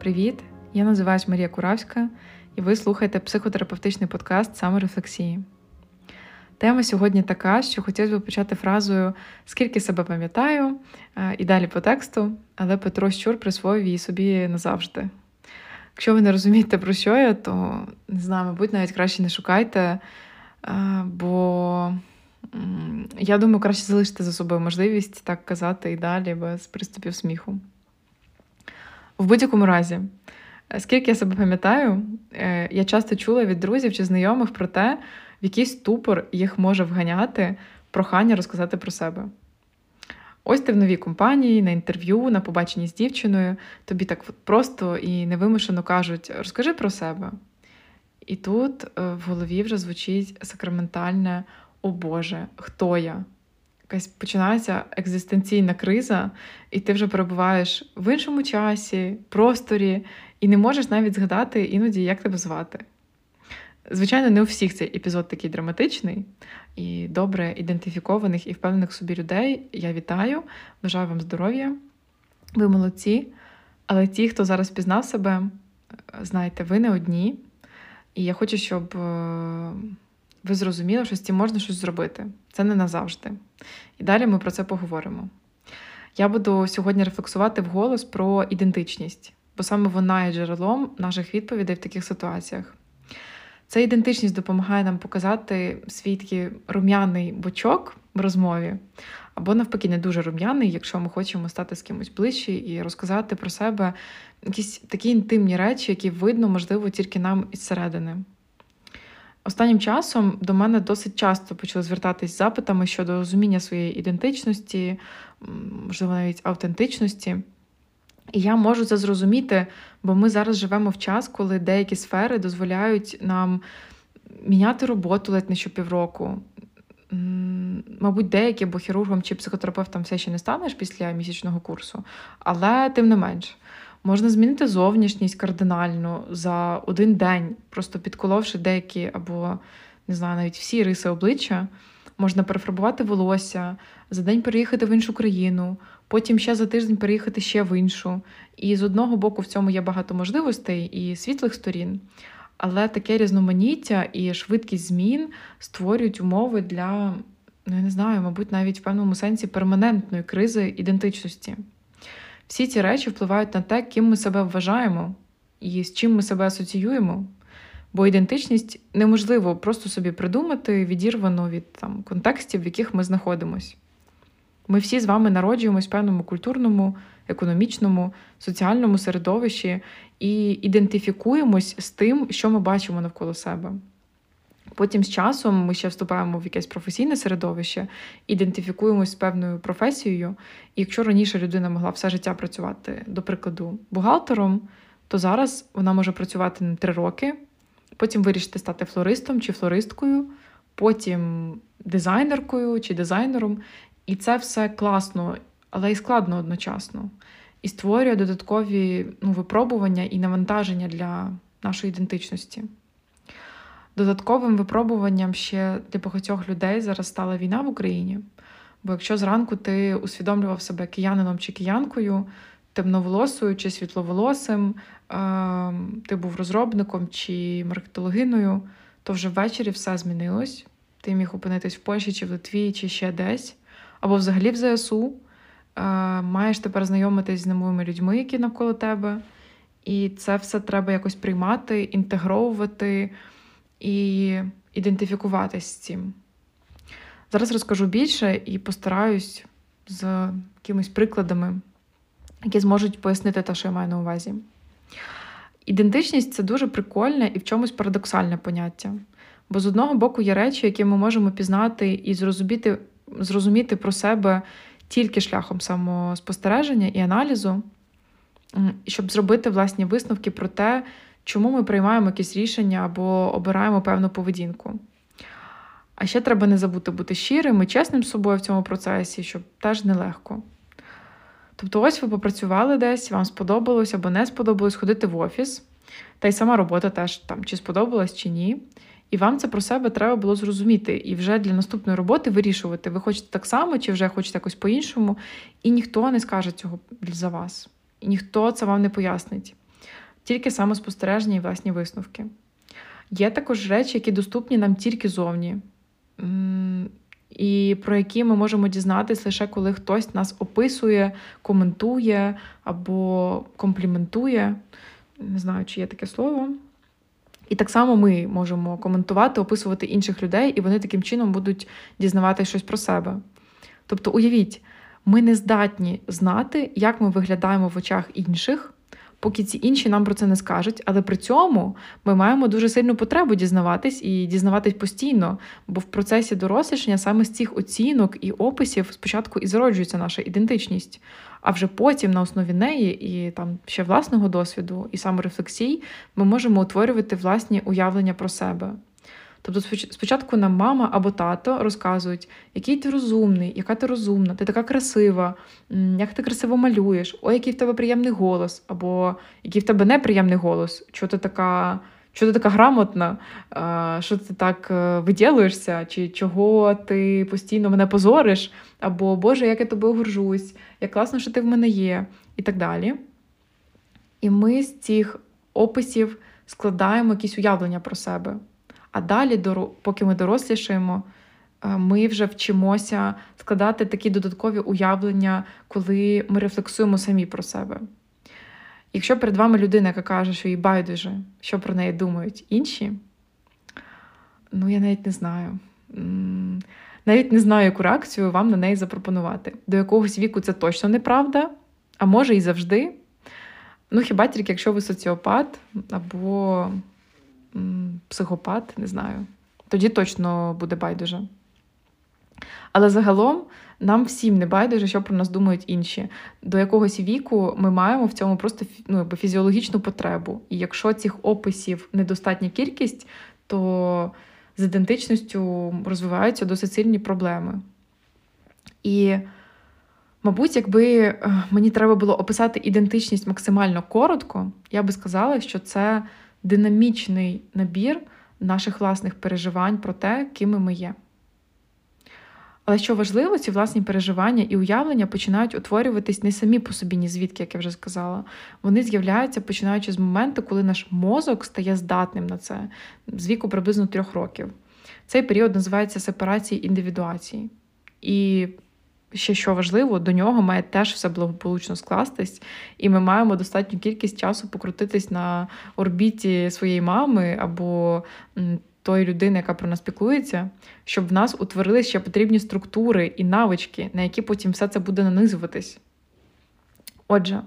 Привіт! Я називаюсь Марія Куравська, і ви слухаєте психотерапевтичний подкаст саморефлексії. Тема сьогодні така, що хотілося б почати фразою Скільки себе пам'ятаю, е, і далі по тексту, але Петро Щур присвоїв її собі назавжди. Якщо ви не розумієте, про що я, то не знаю, мабуть, навіть краще не шукайте, е, бо я думаю, краще залишити за собою можливість так казати і далі без приступів сміху. В будь-якому разі, скільки я себе пам'ятаю, е, я часто чула від друзів чи знайомих про те, в який ступор їх може вганяти прохання розказати про себе. Ось ти в новій компанії, на інтерв'ю, на побаченні з дівчиною, тобі так просто і невимушено кажуть, розкажи про себе. І тут е, в голові вже звучить сакраментальне О Боже, хто я? Якась починається екзистенційна криза, і ти вже перебуваєш в іншому часі, просторі, і не можеш навіть згадати іноді, як тебе звати. Звичайно, не у всіх цей епізод такий драматичний і добре ідентифікованих і впевнених собі людей. Я вітаю, бажаю вам здоров'я, ви молодці. Але ті, хто зараз пізнав себе, знаєте, ви не одні. І я хочу, щоб е, ви зрозуміли, що з цим можна щось зробити. Це не назавжди. І далі ми про це поговоримо. Я буду сьогодні рефлексувати вголос про ідентичність, бо саме вона є джерелом наших відповідей в таких ситуаціях. Ця ідентичність допомагає нам показати свій такий рум'яний бочок в розмові, або, навпаки, не дуже рум'яний, якщо ми хочемо стати з кимось ближче і розказати про себе якісь такі інтимні речі, які видно, можливо, тільки нам із середини. Останнім часом до мене досить часто почали звертатись запитами щодо розуміння своєї ідентичності, можливо, навіть автентичності. І я можу це зрозуміти, бо ми зараз живемо в час, коли деякі сфери дозволяють нам міняти роботу ледь не щопівроку. Мабуть, деякі, бо хірургом чи психотерапевтом все ще не станеш після місячного курсу, але тим не менш, можна змінити зовнішність кардинально за один день, просто підколовши деякі або, не знаю, навіть всі риси обличчя. Можна перефарбувати волосся, за день переїхати в іншу країну, потім ще за тиждень переїхати ще в іншу. І з одного боку в цьому є багато можливостей і світлих сторін, але таке різноманіття і швидкість змін створюють умови для, ну я не знаю, мабуть, навіть в певному сенсі перманентної кризи ідентичності. Всі ці речі впливають на те, ким ми себе вважаємо і з чим ми себе асоціюємо. Бо ідентичність неможливо просто собі придумати, відірвано від там, контекстів, в яких ми знаходимося. Ми всі з вами народжуємось в певному культурному, економічному, соціальному середовищі і ідентифікуємось з тим, що ми бачимо навколо себе. Потім з часом ми ще вступаємо в якесь професійне середовище, ідентифікуємось з певною професією. І якщо раніше людина могла все життя працювати, до прикладу, бухгалтером, то зараз вона може працювати на три роки, потім вирішити стати флористом чи флористкою, потім дизайнеркою чи дизайнером. І це все класно, але й складно одночасно. І створює додаткові ну, випробування і навантаження для нашої ідентичності. Додатковим випробуванням ще для багатьох людей зараз стала війна в Україні. Бо якщо зранку ти усвідомлював себе киянином чи киянкою, темноволосою чи світловолосим, ем, ти був розробником чи маркетологиною, то вже ввечері все змінилось. Ти міг опинитись в Польщі чи в Литві, чи ще десь або взагалі в ЗСУ. Е, маєш тепер знайомитись з новими людьми, які навколо тебе. І це все треба якось приймати, інтегровувати і ідентифікуватись з цим. Зараз розкажу більше і постараюсь з якимись прикладами, які зможуть пояснити те, що я маю на увазі. Ідентичність це дуже прикольне і в чомусь парадоксальне поняття. Бо з одного боку є речі, які ми можемо пізнати і зрозуміти зрозуміти про себе тільки шляхом самоспостереження і аналізу, щоб зробити власні висновки про те, чому ми приймаємо якісь рішення або обираємо певну поведінку. А ще треба не забути бути щирим і чесним з собою в цьому процесі, щоб теж нелегко. Тобто, ось ви попрацювали десь, вам сподобалось або не сподобалось ходити в офіс, та й сама робота теж там, чи сподобалась, чи ні. І вам це про себе треба було зрозуміти і вже для наступної роботи вирішувати, ви хочете так само, чи вже хочете якось по-іншому. І ніхто не скаже цього за вас. І ніхто це вам не пояснить. Тільки самоспостереження і власні висновки. Є також речі, які доступні нам тільки зовні, і про які ми можемо дізнатися лише коли хтось нас описує, коментує або компліментує. Не знаю, чи є таке слово. І так само ми можемо коментувати, описувати інших людей, і вони таким чином будуть дізнавати щось про себе. Тобто, уявіть, ми не здатні знати, як ми виглядаємо в очах інших, поки ці інші нам про це не скажуть. Але при цьому ми маємо дуже сильну потребу дізнаватись і дізнаватись постійно, бо в процесі дорослішання саме з цих оцінок і описів спочатку і зароджується наша ідентичність, а вже потім на основі неї і там ще власного досвіду і саморефлексій ми можемо утворювати власні уявлення про себе. Тобто, спочатку нам мама або тато розказують, який ти розумний, яка ти розумна, ти така красива, як ти красиво малюєш, о, який в тебе приємний голос, або який в тебе неприємний голос, що ти така. Що ти така грамотна, що ти так е, виділуєшся, чи чого ти постійно мене позориш, або Боже, як я тобою горжусь, як класно, що ти в мене є, і так далі. І ми з цих описів складаємо якісь уявлення про себе. А далі, поки ми дорослішаємо, е, ми вже вчимося складати такі додаткові уявлення, коли ми рефлексуємо самі про себе. Якщо перед вами людина, яка каже, що їй байдуже, що про неї думають інші, ну я навіть не знаю. Навіть не знаю, яку реакцію вам на неї запропонувати. До якогось віку це точно неправда, а може і завжди. Ну, хіба тільки якщо ви соціопат або психопат, не знаю. Тоді точно буде байдуже. Але загалом нам всім не байдуже, що про нас думають інші. До якогось віку ми маємо в цьому просто ну, фізіологічну потребу. І якщо цих описів недостатня кількість, то з ідентичністю розвиваються досить сильні проблеми. І, мабуть, якби е, мені треба було описати ідентичність максимально коротко, я би сказала, що це динамічний набір наших власних переживань про те, ким ми є. Але що важливо, ці власні переживання і уявлення починають утворюватись не самі по собі, ні звідки, як я вже сказала. Вони з'являються починаючи з моменту, коли наш мозок стає здатним на це з віку приблизно трьох років. Цей період називається сепарації індивідуації. І ще що важливо, до нього має теж все благополучно скластись, і ми маємо достатню кількість часу покрутитись на орбіті своєї мами або тої людини, яка про нас піклується, щоб в нас утворилися ще потрібні структури і навички, на які потім все це буде нанизуватись. Отже,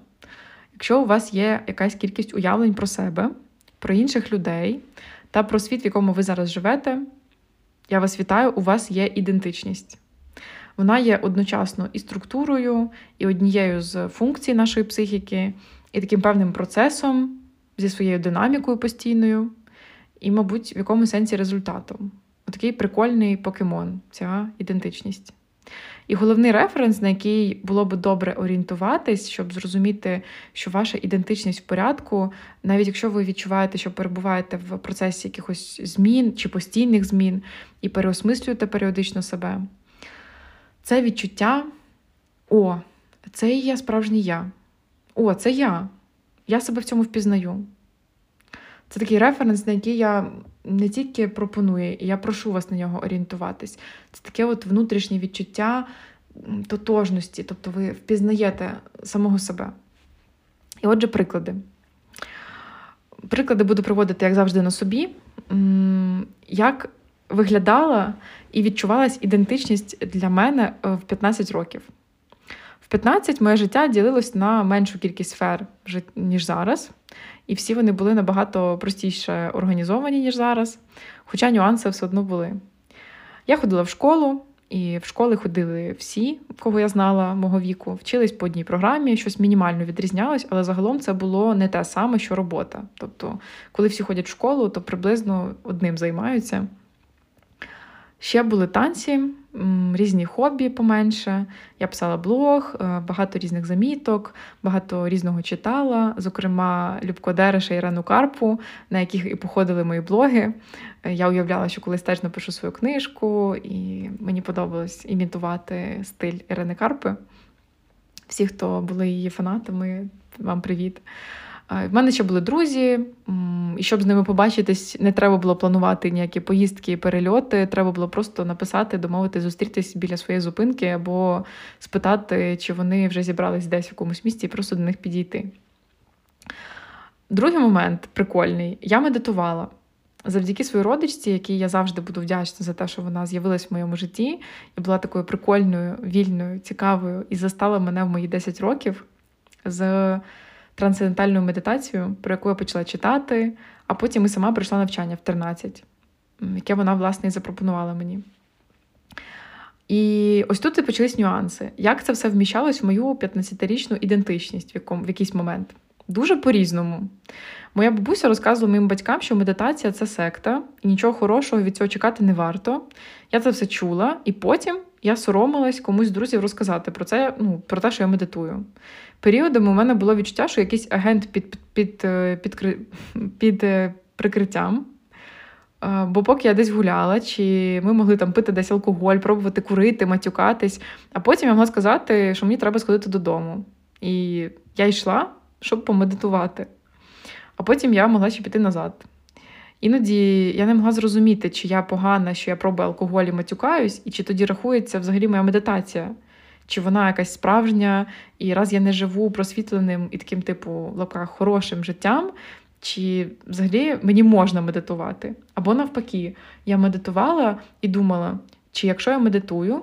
якщо у вас є якась кількість уявлень про себе, про інших людей та про світ, в якому ви зараз живете, я вас вітаю, у вас є ідентичність. Вона є одночасно і структурою, і однією з функцій нашої психіки, і таким певним процесом зі своєю динамікою постійною, і, мабуть, в якому сенсі результатом. Отакий прикольний покемон, ця ідентичність. І головний референс, на який було б добре орієнтуватись, щоб зрозуміти, що ваша ідентичність в порядку, навіть якщо ви відчуваєте, що перебуваєте в процесі якихось змін чи постійних змін і переосмислюєте періодично себе, це відчуття: о, це і є справжній я. О, це я. Я себе в цьому впізнаю. Це такий референс, на який я не тільки пропоную, я прошу вас на нього орієнтуватись. Це таке от внутрішнє відчуття тотожності, тобто ви впізнаєте самого себе. І отже, приклади. Приклади буду проводити, як завжди, на собі. Як виглядала і відчувалась ідентичність для мене е, в 15 років. В 15 моє життя ділилось на меншу кількість сфер, ніж зараз. І всі вони були набагато простіше організовані, ніж зараз. Хоча нюанси все одно були. Я ходила в школу, і в школи ходили всі, кого я знала мого віку, вчились по одній програмі, щось мінімально відрізнялось, але загалом це було не те саме, що робота. Тобто, коли всі ходять в школу, то приблизно одним займаються. Ще були танці, різні хобі поменше. Я писала блог, е, багато різних заміток, багато різного читала, зокрема, Любко Дереша і Ірену Карпу, на яких і походили мої блоги. Е, я уявляла, що колись теж напишу свою книжку, і мені подобалось імітувати стиль Ірени Карпи. Всі, хто були її фанатами, вам привіт. В мене ще були друзі, і щоб з ними побачитись, не треба було планувати ніякі поїздки, перельоти. Треба було просто написати, домовити, зустрітись біля своєї зупинки або спитати, чи вони вже зібрались десь в якомусь місці, і просто до них підійти. Другий момент прикольний: я медитувала. Завдяки своїй родичці, якій я завжди буду вдячна за те, що вона з'явилась в моєму житті і була такою прикольною, вільною, цікавою і застала мене в мої 10 років з трансцендентальною медитацією, про яку я почала читати, а потім і сама пройшла навчання в 13, яке вона, власне, і запропонувала мені. І ось тут і почались нюанси. Як це все вміщалось в мою 15-річну ідентичність в, якому, в якийсь момент? Дуже по-різному. Моя бабуся розказувала моїм батькам, що медитація це секта, і нічого хорошого від цього чекати не варто. Я це все чула, і потім я соромилась комусь з друзів розказати про це, ну, про те, що я медитую. Періодами у мене було відчуття, що якийсь агент під, під, під, е, під, під е, прикриттям. Е, бо поки я десь гуляла, чи ми могли там пити десь алкоголь, пробувати курити, матюкатись, а потім я могла сказати, що мені треба сходити додому. І я йшла, щоб помедитувати. А потім я могла ще піти назад. Іноді я не могла зрозуміти, чи я погана, що я пробую алкоголь і матюкаюсь, і чи тоді рахується взагалі моя медитація, чи вона якась справжня, і раз я не живу просвітленим і таким, типу, в лапках хорошим життям, чи взагалі мені можна медитувати. Або навпаки, я медитувала і думала, чи якщо я медитую,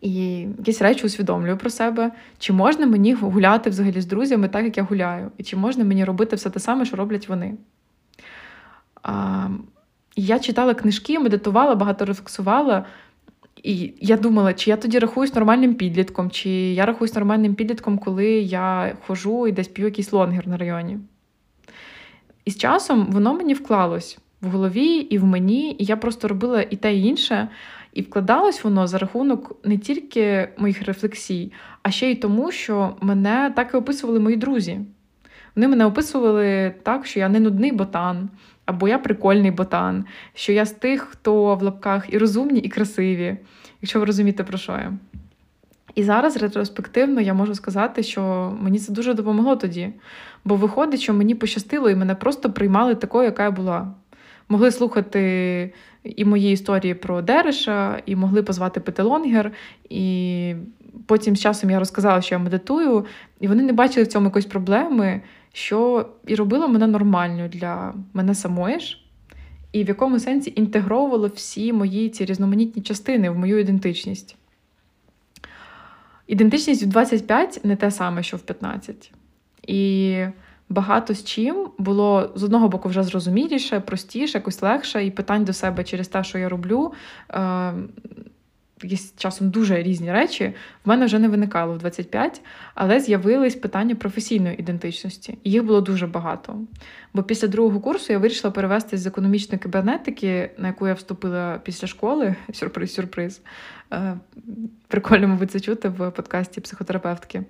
і якісь речі усвідомлюю про себе, чи можна мені гуляти взагалі з друзями так, як я гуляю, і чи можна мені робити все те саме, що роблять вони. Я читала книжки, медитувала, багато рефлексувала. І я думала, чи я тоді рахуюсь нормальним підлітком, чи я рахуюсь нормальним підлітком, коли я хожу і десь п'ю якийсь лонгер на районі. І з часом воно мені вклалось в голові і в мені, і я просто робила і те, і інше. І вкладалось воно за рахунок не тільки моїх рефлексій, а ще й тому, що мене так і описували мої друзі. Вони мене описували так, що я не нудний ботан, або я прикольний ботан, що я з тих, хто в лапках і розумні, і красиві, якщо ви розумієте, про що я. І зараз ретроспективно я можу сказати, що мені це дуже допомогло тоді. Бо виходить, що мені пощастило, і мене просто приймали такою, яка я була. Могли слухати і мої історії про Дереша, і могли позвати Петелонгер. І потім з часом я розказала, що я медитую, і вони не бачили в цьому якоїсь проблеми, що і робило мене нормальною для мене самої ж. І в якому сенсі інтегровувало всі мої ці різноманітні частини в мою ідентичність. Ідентичність в 25 не те саме, що в 15. І багато з чим було з одного боку вже зрозуміліше, простіше, якось легше, і питань до себе через те, що я роблю. Е, Якісь часом дуже різні речі, в мене вже не виникало в 25, але з'явились питання професійної ідентичності. І їх було дуже багато. Бо після другого курсу я вирішила перевестись з економічної кібернетики, на яку я вступила після школи. Сюрприз-сюрприз. Е, прикольно, мабуть, це чути в подкасті психотерапевтки.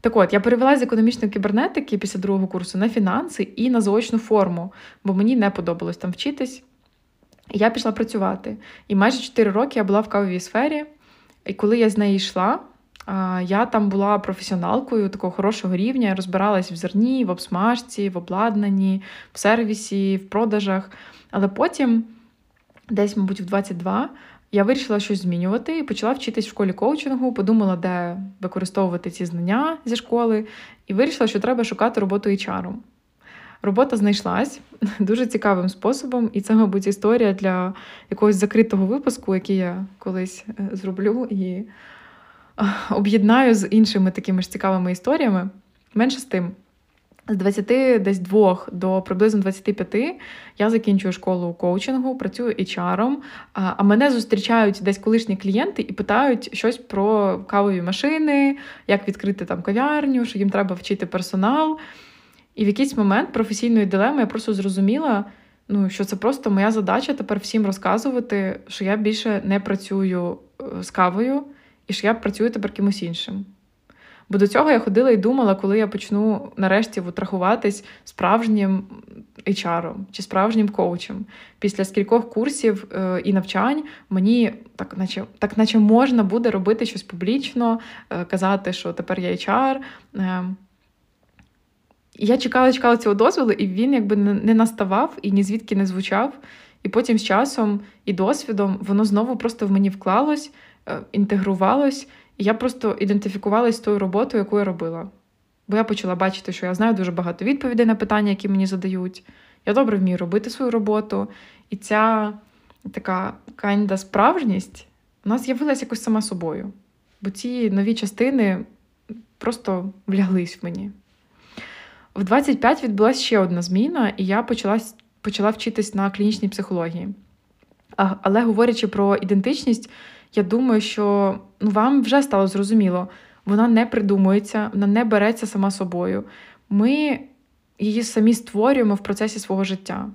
Так от, я перевела з економічної кібернетики після другого курсу на фінанси і на заочну форму, бо мені не подобалось там вчитись. Я пішла працювати. І майже 4 роки я була в кавовій сфері. І коли я з неї йшла, я там була професіоналкою такого хорошого рівня, я розбиралась в зерні, в обсмажці, в обладнанні, в сервісі, в продажах. Але потім, десь, мабуть, в 22, я вирішила щось змінювати і почала вчитись в школі коучингу, подумала, де використовувати ці знання зі школи, і вирішила, що треба шукати роботу HR. Робота знайшлась дуже цікавим способом, і це, мабуть, історія для якогось закритого випуску, який я колись е, зроблю і об'єднаю з іншими такими ж цікавими історіями. Менше з тим. З 20 десь двох до приблизно 25 я закінчую школу коучингу, працюю HR, а мене зустрічають десь колишні клієнти і питають щось про кавові машини, як відкрити там кав'ярню, що їм треба вчити персонал. І в якийсь момент професійної дилеми я просто зрозуміла, ну, що це просто моя задача тепер всім розказувати, що я більше не працюю е, з кавою і що я працюю тепер кимось іншим. Бо до цього я ходила і думала, коли я почну нарешті от рахуватись справжнім HR чи справжнім коучем. Після скількох курсів е, і навчань мені так, наче так, наче можна буде робити щось публічно, е, казати, що тепер я HR. Я чекала, чекала цього дозволу, і він якби не наставав і ні звідки не звучав. І потім з часом і досвідом воно знову просто в мені вклалось, е, інтегрувалось, і я просто ідентифікувалась з тою роботою, яку я робила. Бо я почала бачити, що я знаю дуже багато відповідей на питання, які мені задають. Я добре вмію робити свою роботу. І ця така кайнда справжність нас з'явилася якось сама собою. Бо ці нові частини просто вляглись в мені. В 25 відбулася ще одна зміна, і я почала почала вчитись на клінічній психології. Але говорячи про ідентичність, я думаю, що ну, вам вже стало зрозуміло, вона не придумується, вона не береться сама собою. Ми її самі створюємо в процесі свого життя.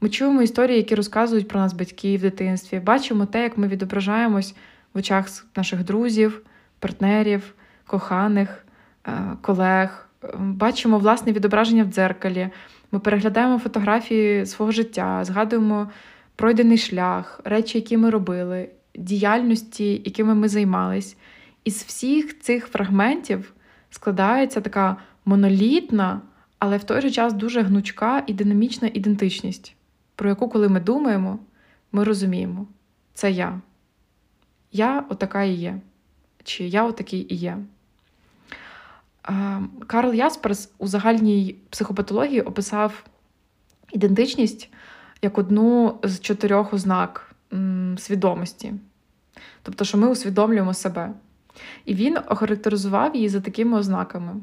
Ми чуємо історії, які розказують про нас батьки в дитинстві, бачимо те, як ми відображаємось в очах наших друзів, партнерів, коханих, е, колег, бачимо власне відображення в дзеркалі. Ми переглядаємо фотографії свого життя, згадуємо пройдений шлях, речі, які ми робили, діяльності, якими ми займались. Із всіх цих фрагментів складається така монолітна, але в той же час дуже гнучка і динамічна ідентичність, про яку, коли ми думаємо, ми розуміємо, це я. Я отака і є, чи я отакий і є. Карл Ясперс у загальній психопатології описав ідентичність як одну з чотирьох ознак свідомості. Тобто, що ми усвідомлюємо себе. І він охарактеризував її за такими ознаками.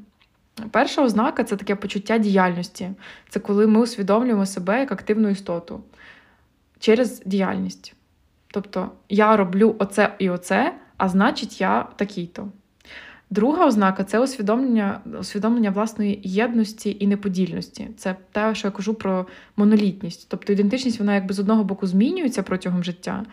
Перша ознака це таке почуття діяльності. Це коли ми усвідомлюємо себе як активну істоту через діяльність. Тобто, я роблю оце і оце, а значить, я такий-то. Друга ознака це усвідомлення усвідомлення власної єдності і неподільності. Це те, що я кажу про монолітність. Тобто ідентичність, вона якби з одного боку змінюється протягом життя,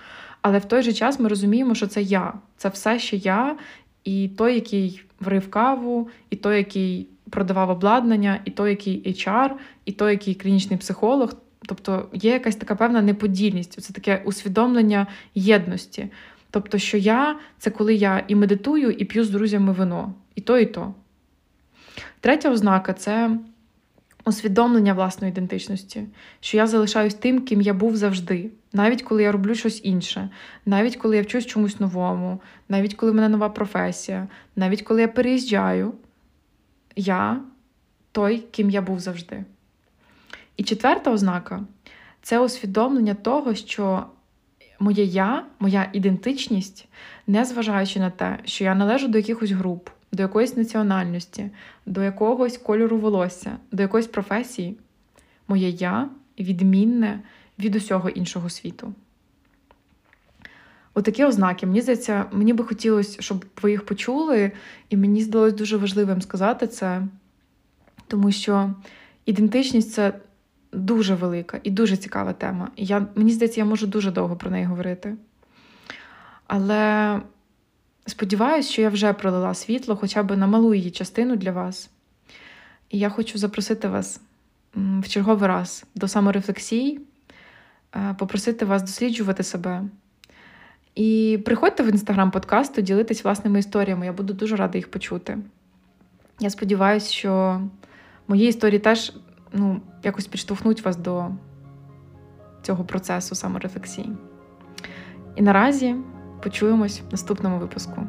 але в той же час ми розуміємо, що це я, це все ще я, і той, який варив каву, і той, який продавав обладнання, і той, який HR, і той, який клінічний психолог. Тобто є якась така певна неподільність, це таке усвідомлення єдності. Тобто, що я це коли я і медитую, і п'ю з друзями вино, і то, і то. Третя ознака це усвідомлення власної ідентичності, що я залишаюсь тим, ким я був завжди, навіть коли я роблю щось інше, навіть коли я вчусь чомусь новому, навіть коли в мене нова професія, навіть коли я переїжджаю, я той, ким я був завжди. І четверта ознака це усвідомлення того, що моє я, моя ідентичність, незважаючи на те, що я належу до якихось груп, до якоїсь національності, до якогось кольору волосся, до якоїсь професії, моє я відмінне від усього іншого світу. Отакі ознаки, мені здається, мені би хотілося, щоб ви їх почули, і мені здалося дуже важливим сказати це, тому що ідентичність це дуже велика і дуже цікава тема. Я, Мені здається, я можу дуже довго про неї говорити. Але сподіваюся, що я вже пролила світло хоча б на малу її частину для вас. І я хочу запросити вас в черговий раз до саморефлексії, е, попросити вас досліджувати себе. І приходьте в інстаграм подкасту, ділитись власними історіями. Я буду дуже рада їх почути. Я сподіваюся, що мої історії теж ну, якось підштовхнуть вас до цього процесу саморефлексії. І наразі почуємось в наступному випуску.